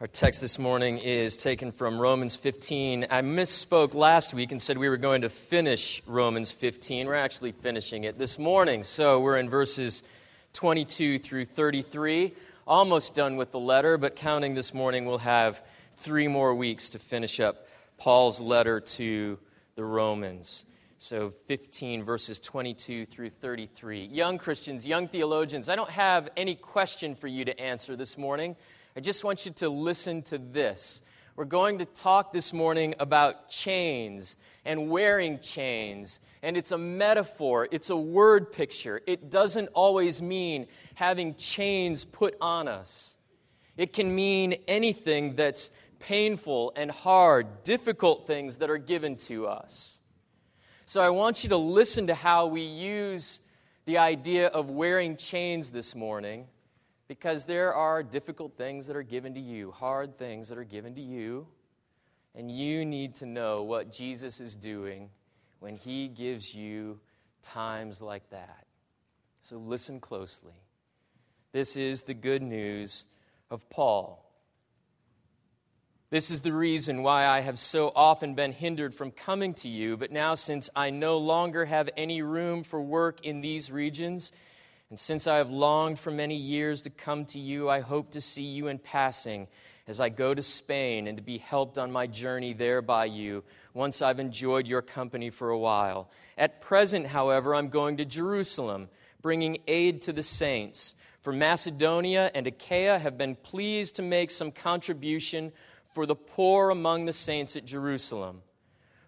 Our text this morning is taken from Romans 15. I misspoke last week and said we were going to finish Romans 15. We're actually finishing it this morning. So we're in verses 22 through 33. Almost done with the letter, but counting this morning, we'll have three more weeks to finish up Paul's letter to the Romans. So 15 verses 22 through 33. Young Christians, young theologians, I don't have any question for you to answer this morning. I just want you to listen to this. We're going to talk this morning about chains and wearing chains. And it's a metaphor, it's a word picture. It doesn't always mean having chains put on us, it can mean anything that's painful and hard, difficult things that are given to us. So I want you to listen to how we use the idea of wearing chains this morning because there are difficult things that are given to you, hard things that are given to you, and you need to know what Jesus is doing when he gives you times like that. So listen closely. This is the good news of Paul. This is the reason why I have so often been hindered from coming to you, but now, since I no longer have any room for work in these regions, and since I have longed for many years to come to you, I hope to see you in passing as I go to Spain and to be helped on my journey there by you once I've enjoyed your company for a while. At present, however, I'm going to Jerusalem, bringing aid to the saints. For Macedonia and Achaia have been pleased to make some contribution for the poor among the saints at Jerusalem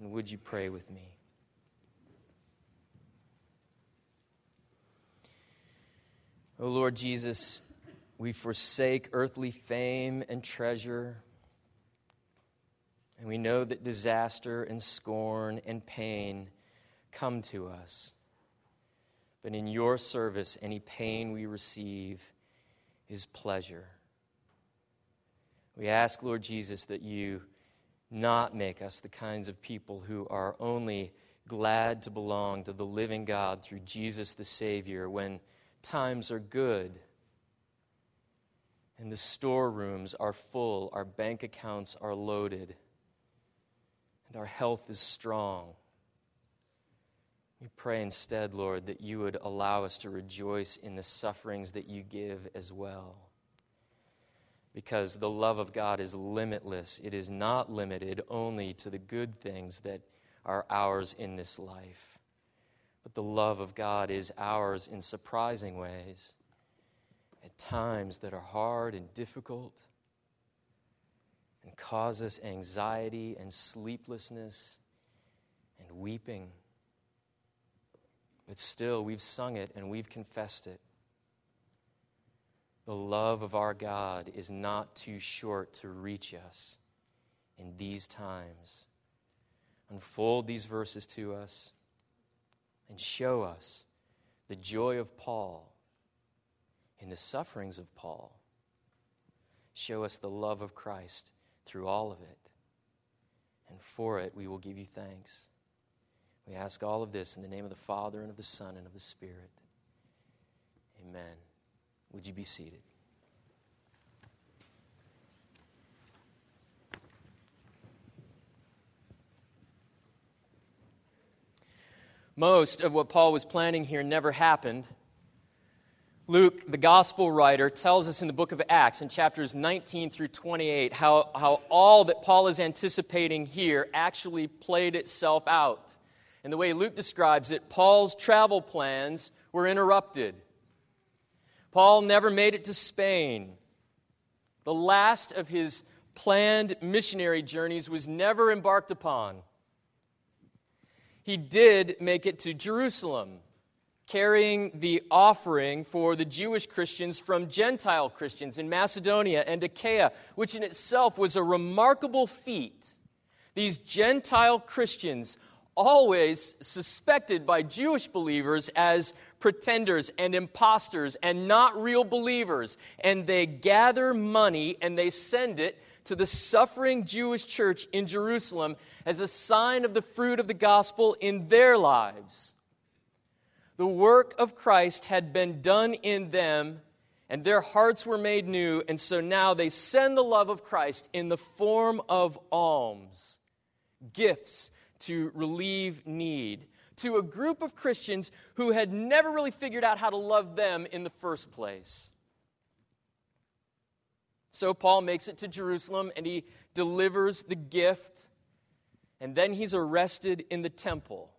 And would you pray with me? O oh Lord Jesus, we forsake earthly fame and treasure, and we know that disaster and scorn and pain come to us. But in your service, any pain we receive is pleasure. We ask, Lord Jesus, that you not make us the kinds of people who are only glad to belong to the living God through Jesus the Savior when times are good and the storerooms are full, our bank accounts are loaded, and our health is strong. We pray instead, Lord, that you would allow us to rejoice in the sufferings that you give as well because the love of God is limitless. It is not limited only to the good things that are ours in this life, but the love of God is ours in surprising ways, at times that are hard and difficult and cause us anxiety and sleeplessness and weeping. But still, we've sung it and we've confessed it. The love of our God is not too short to reach us in these times. Unfold these verses to us and show us the joy of Paul in the sufferings of Paul. Show us the love of Christ through all of it. And for it, we will give you thanks. We ask all of this in the name of the Father, and of the Son, and of the Spirit. Amen. Would you be seated? Most of what Paul was planning here never happened. Luke, the gospel writer, tells us in the book of Acts, in chapters 19 through 28, how, how all that Paul is anticipating here actually played itself out. And the way Luke describes it, Paul's travel plans were interrupted. Paul never made it to Spain. The last of his planned missionary journeys was never embarked upon. He did make it to Jerusalem carrying the offering for the Jewish Christians from Gentile Christians in Macedonia and Achaia, which in itself was a remarkable feat. These Gentile Christians, always suspected by Jewish believers as pretenders and impostors and not real believers, and they gather money and they send it to the suffering Jewish church in Jerusalem as a sign of the fruit of the gospel in their lives. The work of Christ had been done in them, and their hearts were made new, and so now they send the love of Christ in the form of alms, gifts to relieve need, to a group of Christians who had never really figured out how to love them in the first place. So Paul makes it to Jerusalem and he delivers the gift, and then he's arrested in the temple.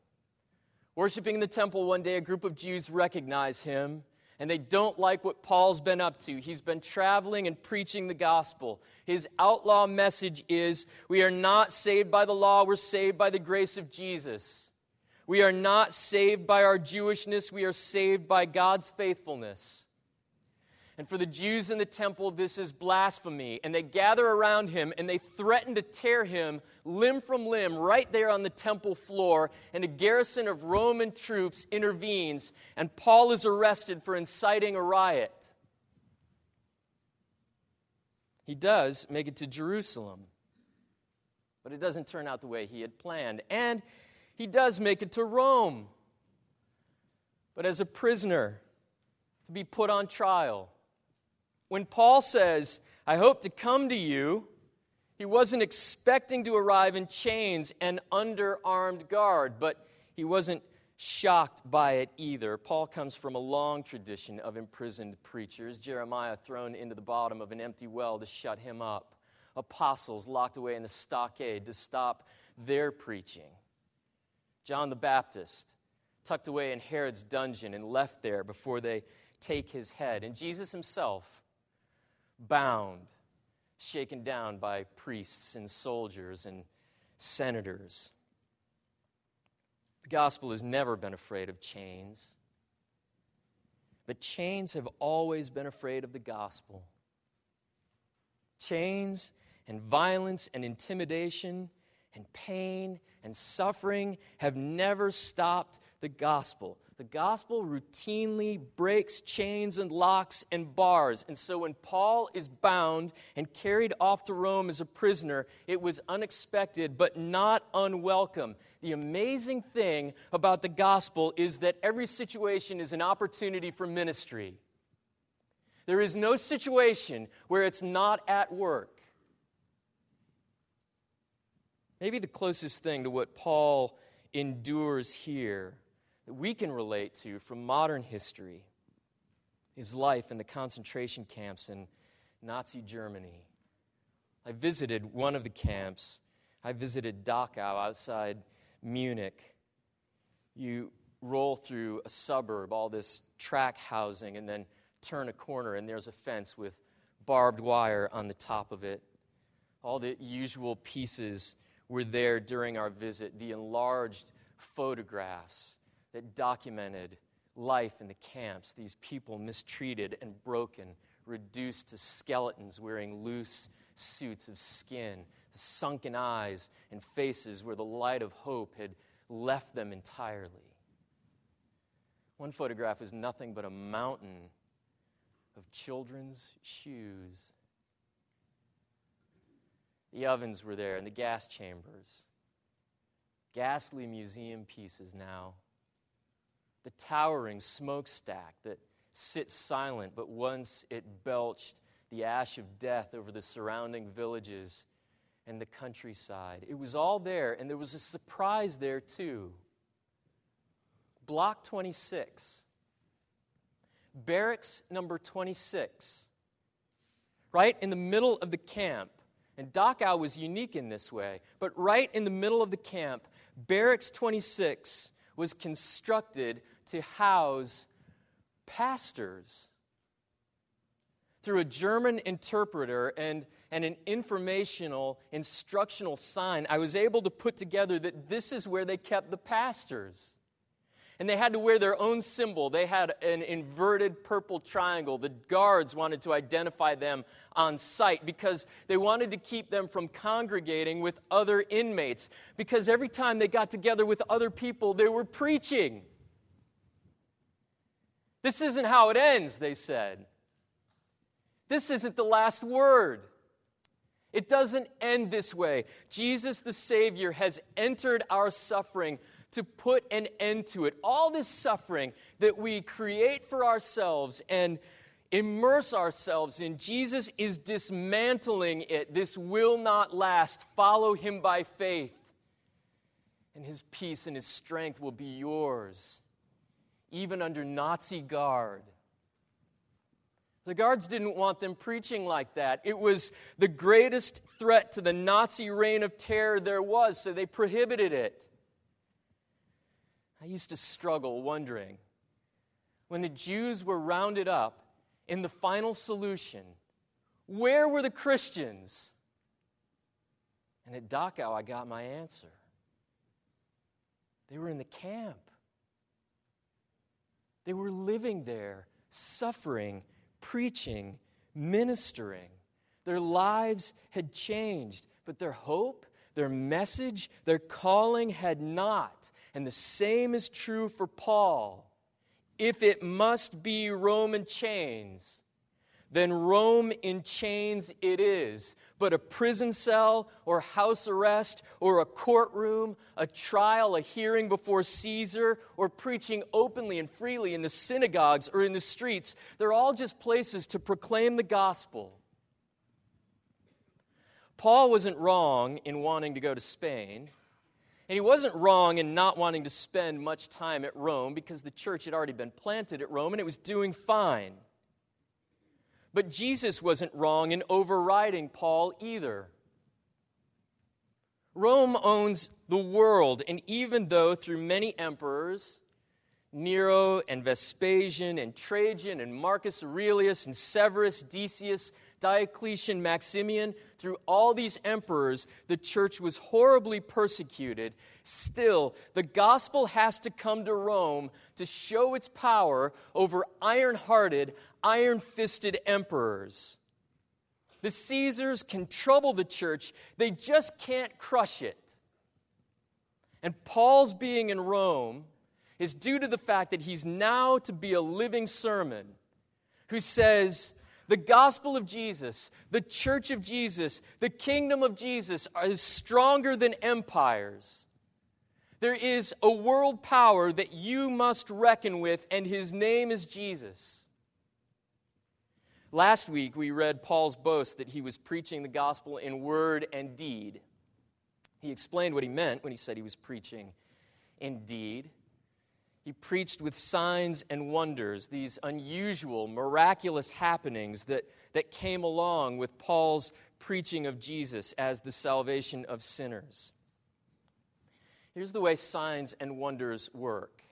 Worshipping in the temple one day, a group of Jews recognize him and they don't like what Paul's been up to. He's been traveling and preaching the gospel. His outlaw message is we are not saved by the law, we're saved by the grace of Jesus. We are not saved by our Jewishness, we are saved by God's faithfulness. And for the Jews in the temple, this is blasphemy. And they gather around him and they threaten to tear him limb from limb right there on the temple floor. And a garrison of Roman troops intervenes, and Paul is arrested for inciting a riot. He does make it to Jerusalem, but it doesn't turn out the way he had planned. And he does make it to Rome, but as a prisoner to be put on trial. When Paul says, I hope to come to you, he wasn't expecting to arrive in chains and under armed guard, but he wasn't shocked by it either. Paul comes from a long tradition of imprisoned preachers. Jeremiah thrown into the bottom of an empty well to shut him up, apostles locked away in a stockade to stop their preaching. John the Baptist tucked away in Herod's dungeon and left there before they take his head. And Jesus himself bound, shaken down by priests and soldiers and senators. The gospel has never been afraid of chains, but chains have always been afraid of the gospel. Chains and violence and intimidation and pain and suffering have never stopped the gospel. The gospel routinely breaks chains and locks and bars. And so when Paul is bound and carried off to Rome as a prisoner, it was unexpected but not unwelcome. The amazing thing about the gospel is that every situation is an opportunity for ministry. There is no situation where it's not at work. Maybe the closest thing to what Paul endures here that we can relate to from modern history is life in the concentration camps in Nazi Germany. I visited one of the camps. I visited Dachau outside Munich. You roll through a suburb, all this track housing, and then turn a corner, and there's a fence with barbed wire on the top of it. All the usual pieces were there during our visit the enlarged photographs that documented life in the camps, these people mistreated and broken, reduced to skeletons wearing loose suits of skin, the sunken eyes and faces where the light of hope had left them entirely. One photograph is nothing but a mountain of children's shoes. The ovens were there and the gas chambers. Ghastly museum pieces now the towering smokestack that sits silent, but once it belched the ash of death over the surrounding villages and the countryside. It was all there, and there was a surprise there too. Block 26. barracks number 26, right in the middle of the camp. And Dachau was unique in this way, but right in the middle of the camp, barracks 26 was constructed to house pastors. Through a German interpreter and, and an informational, instructional sign, I was able to put together that this is where they kept the pastors. And they had to wear their own symbol. They had an inverted purple triangle. The guards wanted to identify them on sight because they wanted to keep them from congregating with other inmates. Because every time they got together with other people, they were preaching. This isn't how it ends, they said. This isn't the last word. It doesn't end this way. Jesus the Savior has entered our suffering to put an end to it. All this suffering that we create for ourselves and immerse ourselves in, Jesus is dismantling it. This will not last. Follow him by faith, and his peace and his strength will be yours, even under Nazi guard. The guards didn't want them preaching like that. It was the greatest threat to the Nazi reign of terror there was, so they prohibited it. I used to struggle wondering when the Jews were rounded up in the final solution, where were the Christians? And at Dachau, I got my answer. They were in the camp. They were living there, suffering, preaching, ministering. Their lives had changed, but their hope, their message, their calling had not. And the same is true for Paul. If it must be Roman chains, then Rome in chains it is. But a prison cell or house arrest or a courtroom, a trial, a hearing before Caesar, or preaching openly and freely in the synagogues or in the streets, they're all just places to proclaim the gospel. Paul wasn't wrong in wanting to go to Spain. And he wasn't wrong in not wanting to spend much time at Rome because the church had already been planted at Rome and it was doing fine. But Jesus wasn't wrong in overriding Paul either. Rome owns the world, and even though through many emperors, Nero and Vespasian and Trajan and Marcus Aurelius and Severus, Decius, Diocletian, Maximian, through all these emperors, the church was horribly persecuted. Still, the gospel has to come to Rome to show its power over iron hearted, iron fisted emperors. The Caesars can trouble the church, they just can't crush it. And Paul's being in Rome is due to the fact that he's now to be a living sermon who says, the gospel of Jesus, the church of Jesus, the kingdom of Jesus is stronger than empires. There is a world power that you must reckon with, and his name is Jesus. Last week, we read Paul's boast that he was preaching the gospel in word and deed. He explained what he meant when he said he was preaching in deed. He preached with signs and wonders, these unusual, miraculous happenings that, that came along with Paul's preaching of Jesus as the salvation of sinners. Here's the way signs and wonders work.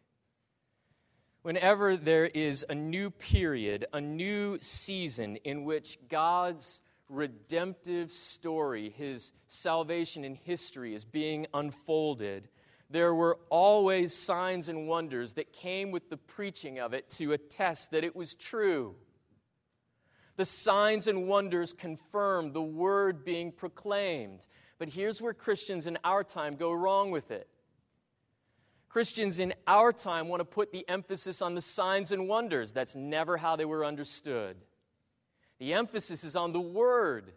Whenever there is a new period, a new season in which God's redemptive story, his salvation in history, is being unfolded, there were always signs and wonders that came with the preaching of it to attest that it was true. The signs and wonders confirmed the word being proclaimed. But here's where Christians in our time go wrong with it. Christians in our time want to put the emphasis on the signs and wonders. That's never how they were understood. The emphasis is on the Word.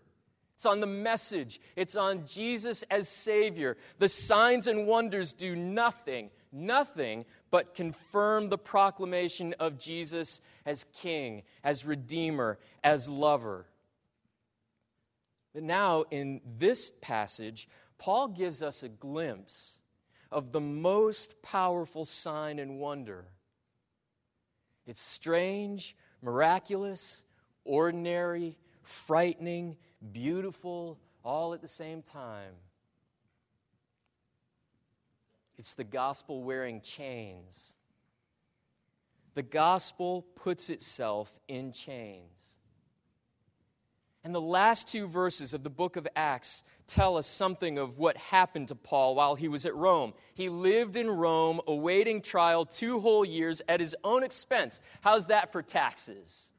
It's on the message. It's on Jesus as Savior. The signs and wonders do nothing, nothing but confirm the proclamation of Jesus as King, as Redeemer, as lover. But now, in this passage, Paul gives us a glimpse of the most powerful sign and wonder. It's strange, miraculous, ordinary, frightening, beautiful, all at the same time. It's the gospel wearing chains. The gospel puts itself in chains. And the last two verses of the book of Acts tell us something of what happened to Paul while he was at Rome. He lived in Rome, awaiting trial two whole years at his own expense. How's that for taxes?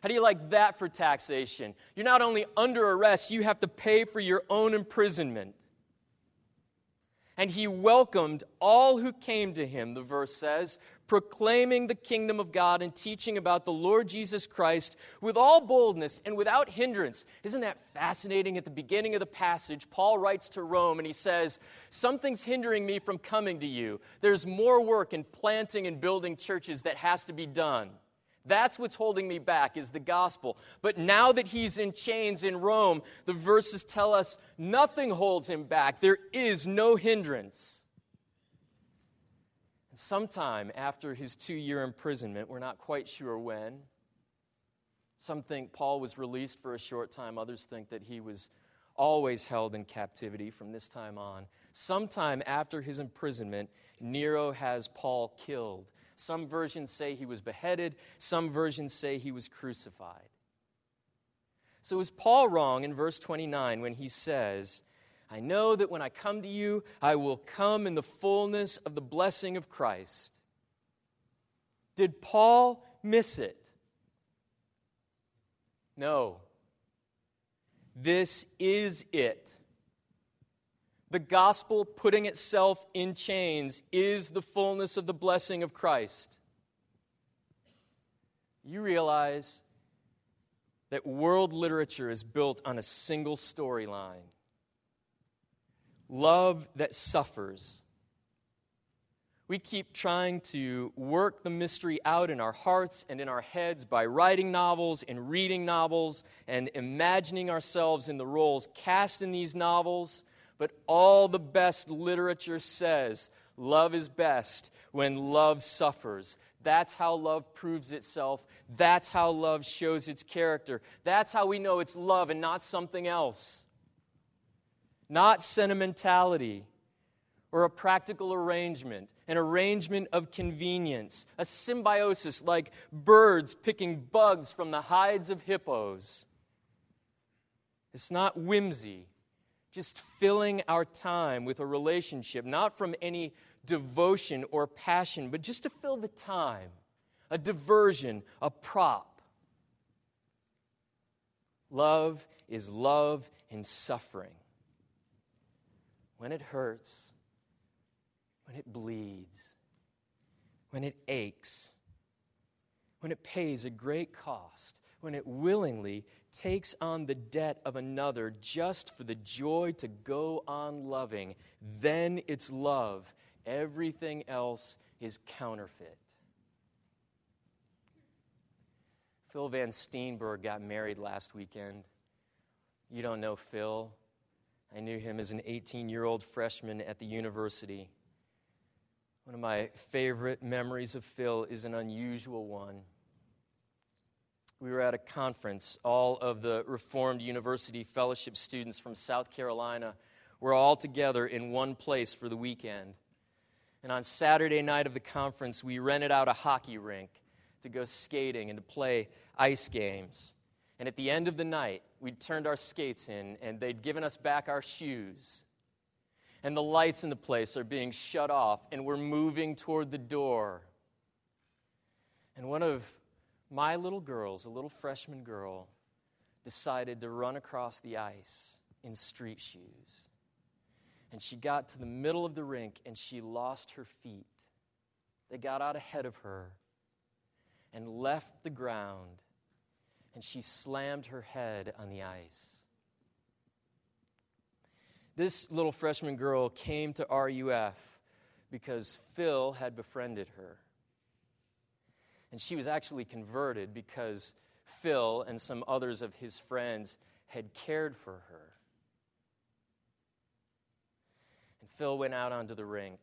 How do you like that for taxation? You're not only under arrest, you have to pay for your own imprisonment. And he welcomed all who came to him, the verse says, proclaiming the kingdom of God and teaching about the Lord Jesus Christ with all boldness and without hindrance. Isn't that fascinating? At the beginning of the passage, Paul writes to Rome and he says, Something's hindering me from coming to you. There's more work in planting and building churches that has to be done. That's what's holding me back is the gospel. But now that he's in chains in Rome, the verses tell us nothing holds him back. There is no hindrance And sometime after his two year imprisonment, we're not quite sure when. Some think Paul was released for a short time, others think that he was always held in captivity from this time on. Sometime after his imprisonment, Nero has Paul killed. Some versions say he was beheaded, some versions say he was crucified. So is Paul wrong in verse 29 when he says, I know that when I come to you, I will come in the fullness of the blessing of Christ. Did Paul miss it? No. This is it. The gospel putting itself in chains is the fullness of the blessing of Christ. You realize that world literature is built on a single storyline love that suffers. We keep trying to work the mystery out in our hearts and in our heads by writing novels and reading novels and imagining ourselves in the roles cast in these novels. But all the best literature says love is best when love suffers. That's how love proves itself. That's how love shows its character. That's how we know it's love and not something else not sentimentality or a practical arrangement, an arrangement of convenience, a symbiosis like birds picking bugs from the hides of hippos. It's not whimsy, just filling our time with a relationship, not from any devotion or passion, but just to fill the time, a diversion, a prop. Love is love in suffering when it hurts, when it bleeds, when it aches, when it pays a great cost, when it willingly takes on the debt of another just for the joy to go on loving, then it's love. Everything else is counterfeit. Phil Van Steenberg got married last weekend. You don't know Phil. I knew him as an 18 year old freshman at the university. One of my favorite memories of Phil is an unusual one. We were at a conference. All of the Reformed University Fellowship students from South Carolina were all together in one place for the weekend. And on Saturday night of the conference, we rented out a hockey rink to go skating and to play ice games. And at the end of the night, we'd turned our skates in and they'd given us back our shoes. And the lights in the place are being shut off, and we're moving toward the door. And one of my little girls, a little freshman girl, decided to run across the ice in street shoes. And she got to the middle of the rink and she lost her feet. They got out ahead of her and left the ground and she slammed her head on the ice. This little freshman girl came to RUF because Phil had befriended her. And she was actually converted because Phil and some others of his friends had cared for her. And Phil went out onto the rink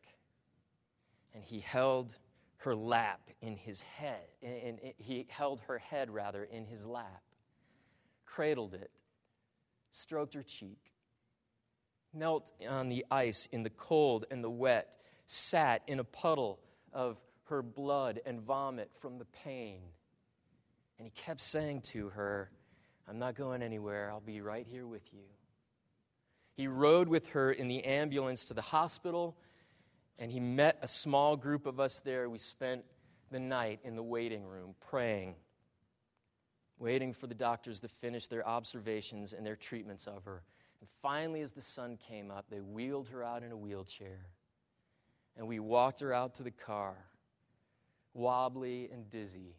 and he held her lap in his head. And he held her head, rather, in his lap, cradled it, stroked her cheek, knelt on the ice in the cold and the wet, sat in a puddle of her blood and vomit from the pain. And he kept saying to her, I'm not going anywhere. I'll be right here with you. He rode with her in the ambulance to the hospital, and he met a small group of us there. We spent the night in the waiting room praying, waiting for the doctors to finish their observations and their treatments of her. And finally, as the sun came up, they wheeled her out in a wheelchair. And we walked her out to the car, wobbly and dizzy,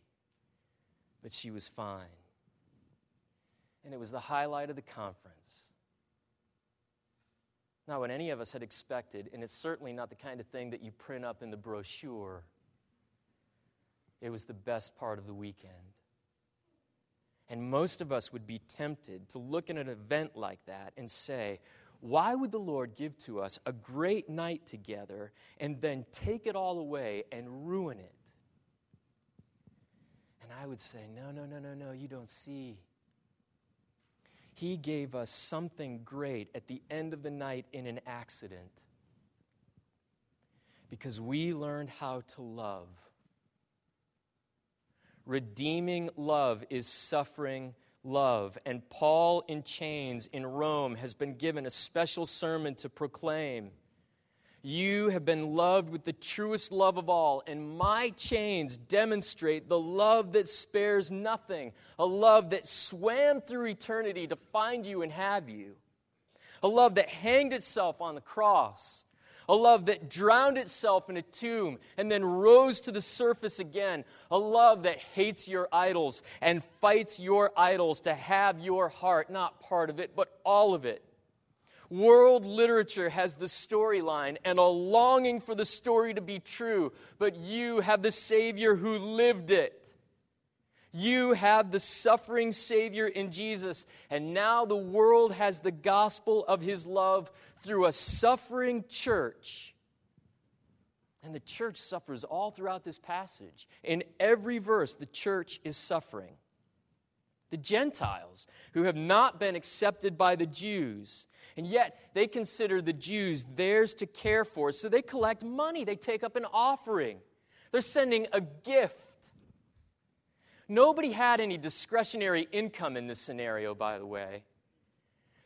but she was fine. And it was the highlight of the conference. Not what any of us had expected, and it's certainly not the kind of thing that you print up in the brochure. It was the best part of the weekend. And most of us would be tempted to look at an event like that and say, why would the Lord give to us a great night together and then take it all away and ruin it? And I would say, no, no, no, no, no, you don't see. He gave us something great at the end of the night in an accident because we learned how to love Redeeming love is suffering love. And Paul in chains in Rome has been given a special sermon to proclaim. You have been loved with the truest love of all, and my chains demonstrate the love that spares nothing, a love that swam through eternity to find you and have you, a love that hanged itself on the cross a love that drowned itself in a tomb and then rose to the surface again, a love that hates your idols and fights your idols to have your heart, not part of it, but all of it. World literature has the storyline and a longing for the story to be true, but you have the Savior who lived it. You have the suffering Savior in Jesus, and now the world has the gospel of His love through a suffering church. And the church suffers all throughout this passage. In every verse, the church is suffering. The Gentiles, who have not been accepted by the Jews, and yet they consider the Jews theirs to care for, so they collect money, they take up an offering, they're sending a gift. Nobody had any discretionary income in this scenario, by the way.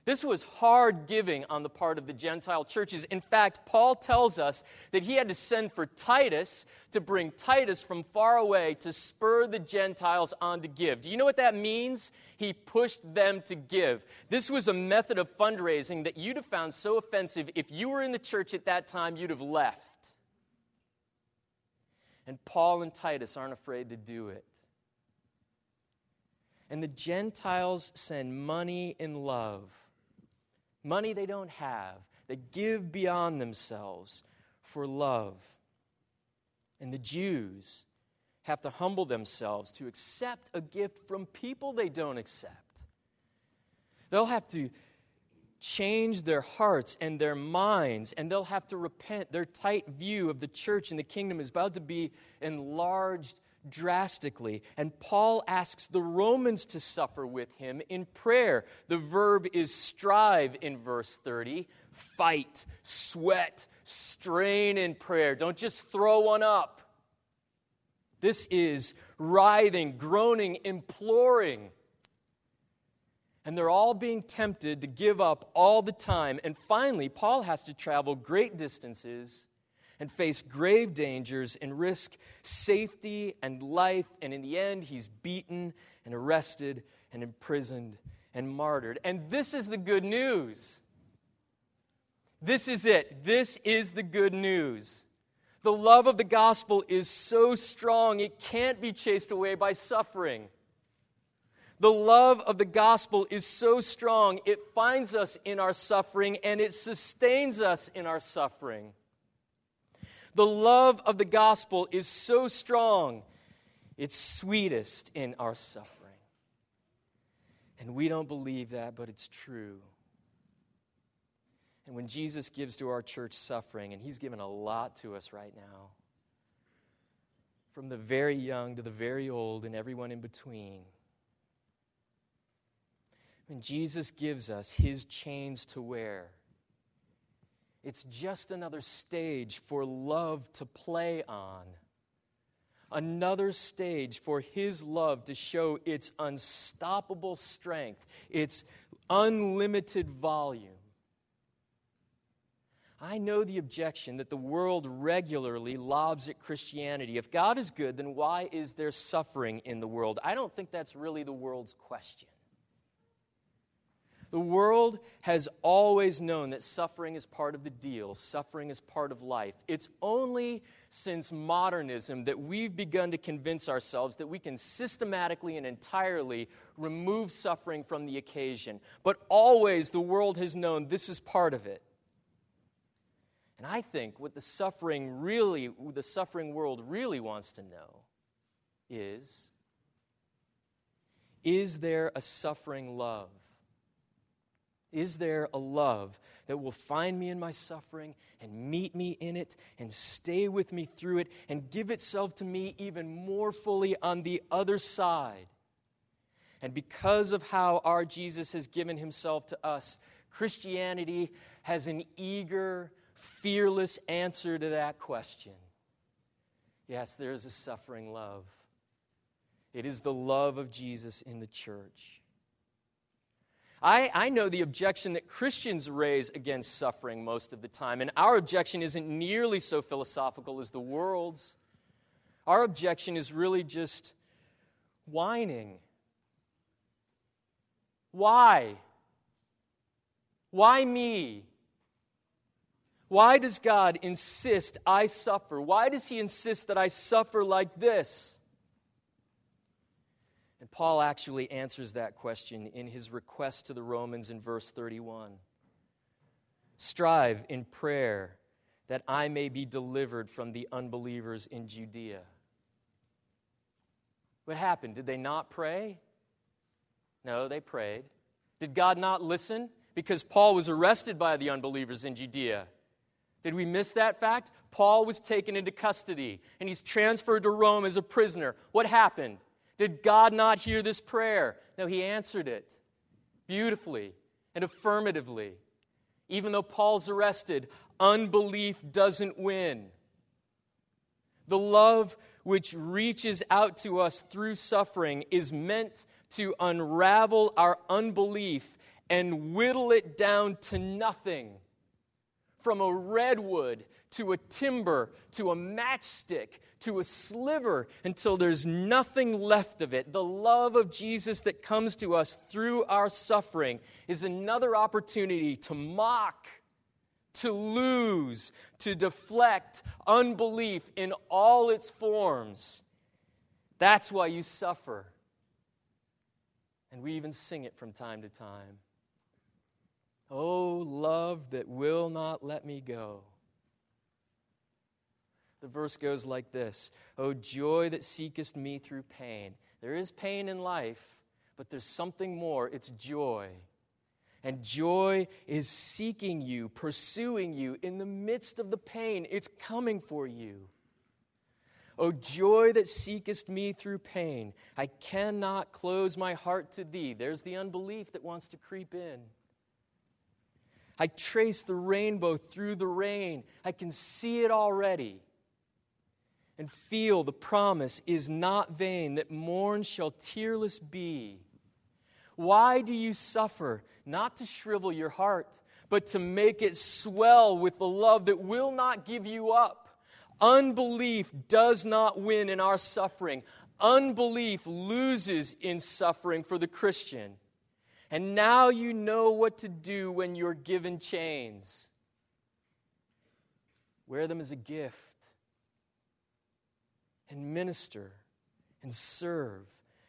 This was hard giving on the part of the Gentile churches. In fact, Paul tells us that he had to send for Titus to bring Titus from far away to spur the Gentiles on to give. Do you know what that means? He pushed them to give. This was a method of fundraising that you'd have found so offensive if you were in the church at that time, you'd have left. And Paul and Titus aren't afraid to do it. And the Gentiles send money in love money they don't have, that give beyond themselves for love. And the Jews have to humble themselves to accept a gift from people they don't accept. They'll have to change their hearts and their minds, and they'll have to repent. Their tight view of the church and the kingdom is about to be enlarged drastically. And Paul asks the Romans to suffer with him in prayer. The verb is strive in verse 30 fight, sweat, strain in prayer. Don't just throw one up. This is writhing, groaning, imploring. And they're all being tempted to give up all the time. And finally, Paul has to travel great distances and face grave dangers and risk safety and life. And in the end, he's beaten and arrested and imprisoned and martyred. And this is the good news. This is it. This is the good news. The love of the gospel is so strong, it can't be chased away by suffering. The love of the gospel is so strong, it finds us in our suffering and it sustains us in our suffering. The love of the gospel is so strong, it's sweetest in our suffering. And we don't believe that, but it's true. And when Jesus gives to our church suffering, and He's given a lot to us right now, from the very young to the very old and everyone in between. When Jesus gives us his chains to wear, it's just another stage for love to play on. Another stage for his love to show its unstoppable strength, its unlimited volume. I know the objection that the world regularly lobs at Christianity. If God is good, then why is there suffering in the world? I don't think that's really the world's question. The world has always known that suffering is part of the deal, suffering is part of life. It's only since modernism that we've begun to convince ourselves that we can systematically and entirely remove suffering from the occasion. But always the world has known this is part of it. And I think what the suffering really, the suffering world really wants to know is is there a suffering love? Is there a love that will find me in my suffering and meet me in it and stay with me through it and give itself to me even more fully on the other side? And because of how our Jesus has given himself to us, Christianity has an eager, fearless answer to that question. Yes, there is a suffering love. It is the love of Jesus in the church. I, I know the objection that Christians raise against suffering most of the time, and our objection isn't nearly so philosophical as the world's. Our objection is really just whining. Why? Why me? Why does God insist I suffer? Why does He insist that I suffer like this? Paul actually answers that question in his request to the Romans in verse 31. Strive in prayer that I may be delivered from the unbelievers in Judea. What happened? Did they not pray? No, they prayed. Did God not listen? Because Paul was arrested by the unbelievers in Judea. Did we miss that fact? Paul was taken into custody and he's transferred to Rome as a prisoner. What happened? Did God not hear this prayer? No, he answered it beautifully and affirmatively. Even though Paul's arrested, unbelief doesn't win. The love which reaches out to us through suffering is meant to unravel our unbelief and whittle it down to nothing from a redwood to a timber to a matchstick to a sliver until there's nothing left of it. The love of Jesus that comes to us through our suffering is another opportunity to mock, to lose, to deflect unbelief in all its forms. That's why you suffer. And we even sing it from time to time. Oh, love that will not let me go. The verse goes like this Oh, joy that seekest me through pain. There is pain in life, but there's something more. It's joy. And joy is seeking you, pursuing you in the midst of the pain. It's coming for you. O joy that seekest me through pain, I cannot close my heart to thee. There's the unbelief that wants to creep in. I trace the rainbow through the rain. I can see it already. And feel the promise is not vain, that morn shall tearless be. Why do you suffer? Not to shrivel your heart, but to make it swell with the love that will not give you up. Unbelief does not win in our suffering. Unbelief loses in suffering for the Christian. And now you know what to do when you're given chains. Wear them as a gift and minister and serve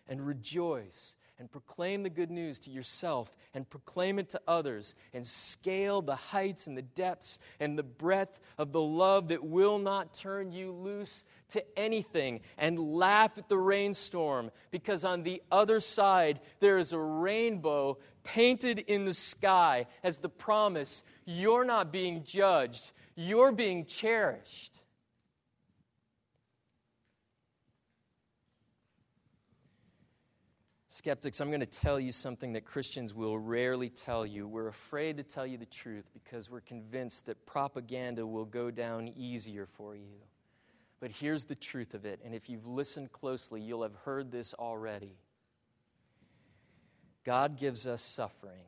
and rejoice and proclaim the good news to yourself and proclaim it to others and scale the heights and the depths and the breadth of the love that will not turn you loose to anything and laugh at the rainstorm because on the other side there is a rainbow painted in the sky as the promise you're not being judged, you're being cherished. Skeptics, I'm going to tell you something that Christians will rarely tell you. We're afraid to tell you the truth because we're convinced that propaganda will go down easier for you. But here's the truth of it, and if you've listened closely, you'll have heard this already. God gives us suffering.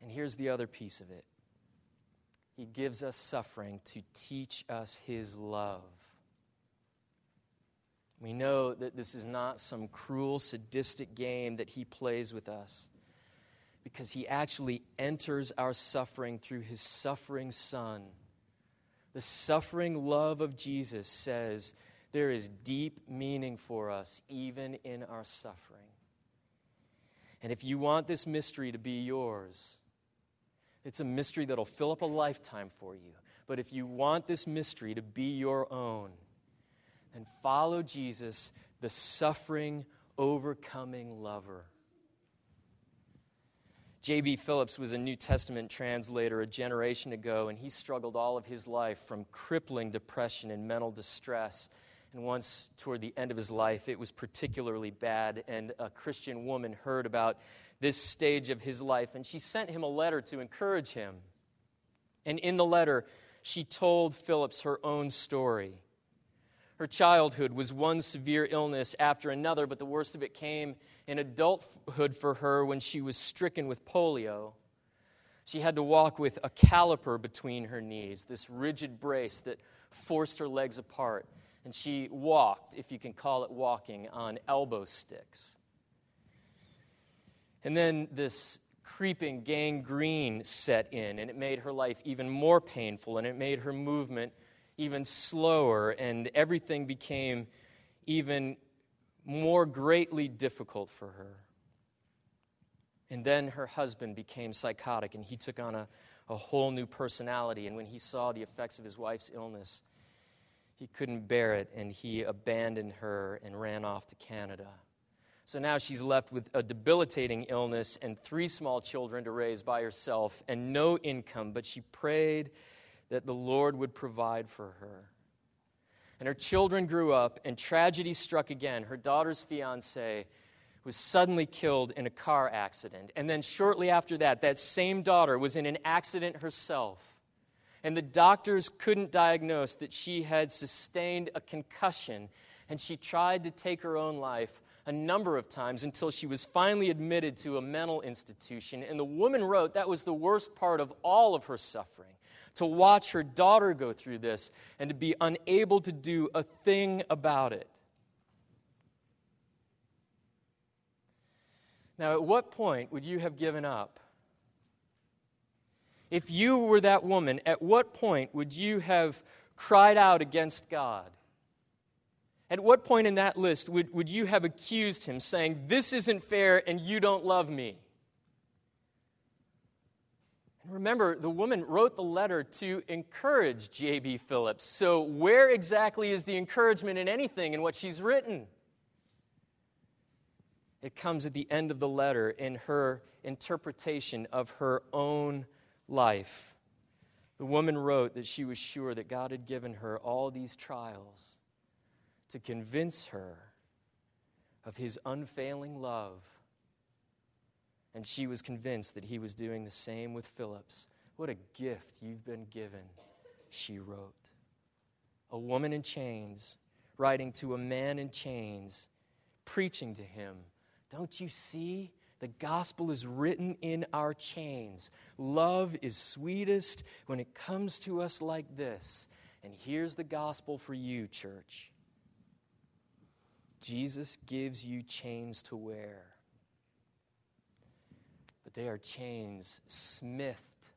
And here's the other piece of it He gives us suffering to teach us His love. We know that this is not some cruel, sadistic game that he plays with us because he actually enters our suffering through his suffering son. The suffering love of Jesus says there is deep meaning for us even in our suffering. And if you want this mystery to be yours, it's a mystery that'll fill up a lifetime for you. But if you want this mystery to be your own, and follow Jesus, the suffering, overcoming lover. J.B. Phillips was a New Testament translator a generation ago, and he struggled all of his life from crippling depression and mental distress. And once, toward the end of his life, it was particularly bad, and a Christian woman heard about this stage of his life, and she sent him a letter to encourage him. And in the letter, she told Phillips her own story. Her childhood was one severe illness after another, but the worst of it came in adulthood for her when she was stricken with polio. She had to walk with a caliper between her knees, this rigid brace that forced her legs apart. And she walked, if you can call it walking, on elbow sticks. And then this creeping gangrene set in, and it made her life even more painful, and it made her movement even slower, and everything became even more greatly difficult for her. And then her husband became psychotic, and he took on a, a whole new personality. And when he saw the effects of his wife's illness, he couldn't bear it, and he abandoned her and ran off to Canada. So now she's left with a debilitating illness and three small children to raise by herself and no income. But she prayed that the Lord would provide for her. And her children grew up, and tragedy struck again. Her daughter's fiance was suddenly killed in a car accident. And then shortly after that, that same daughter was in an accident herself. And the doctors couldn't diagnose that she had sustained a concussion, and she tried to take her own life a number of times until she was finally admitted to a mental institution. And the woman wrote that was the worst part of all of her suffering to watch her daughter go through this and to be unable to do a thing about it. Now, at what point would you have given up? If you were that woman, at what point would you have cried out against God? At what point in that list would, would you have accused him, saying, This isn't fair and you don't love me? Remember, the woman wrote the letter to encourage J.B. Phillips. So, where exactly is the encouragement in anything in what she's written? It comes at the end of the letter in her interpretation of her own life. The woman wrote that she was sure that God had given her all these trials to convince her of his unfailing love and she was convinced that he was doing the same with Phillips. What a gift you've been given, she wrote. A woman in chains writing to a man in chains, preaching to him. Don't you see? The gospel is written in our chains. Love is sweetest when it comes to us like this. And here's the gospel for you, church Jesus gives you chains to wear but they are chains smithed,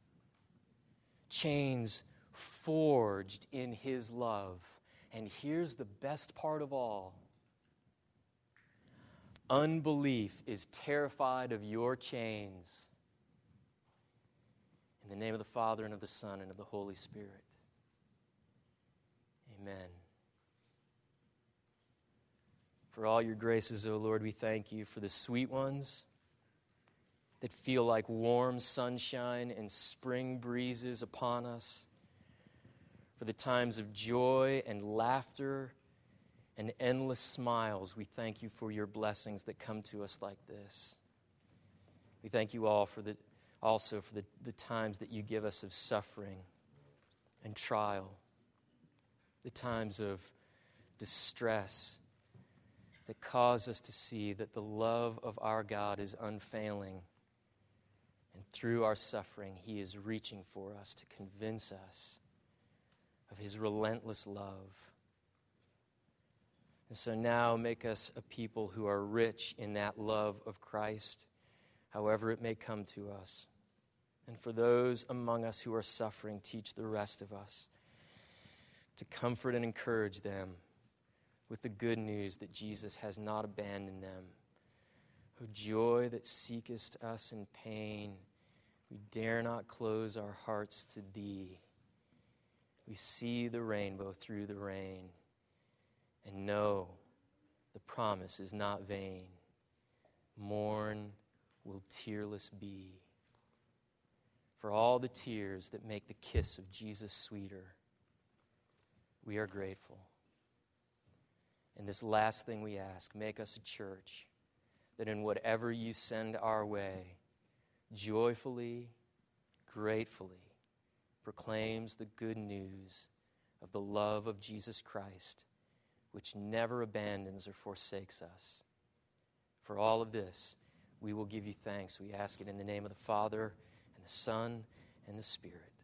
chains forged in His love. And here's the best part of all unbelief is terrified of your chains. In the name of the Father, and of the Son, and of the Holy Spirit. Amen. For all your graces, O Lord, we thank you for the sweet ones that feel like warm sunshine and spring breezes upon us, for the times of joy and laughter and endless smiles, we thank you for your blessings that come to us like this. We thank you all for the, also for the, the times that you give us of suffering and trial, the times of distress that cause us to see that the love of our God is unfailing. Through our suffering, He is reaching for us to convince us of His relentless love. And so now make us a people who are rich in that love of Christ, however it may come to us. And for those among us who are suffering, teach the rest of us to comfort and encourage them with the good news that Jesus has not abandoned them. O joy that seekest us in pain, we dare not close our hearts to thee. We see the rainbow through the rain and know the promise is not vain. Morn will tearless be. For all the tears that make the kiss of Jesus sweeter, we are grateful. And this last thing we ask make us a church that in whatever you send our way, joyfully, gratefully proclaims the good news of the love of Jesus Christ, which never abandons or forsakes us. For all of this, we will give you thanks. We ask it in the name of the Father, and the Son, and the Spirit.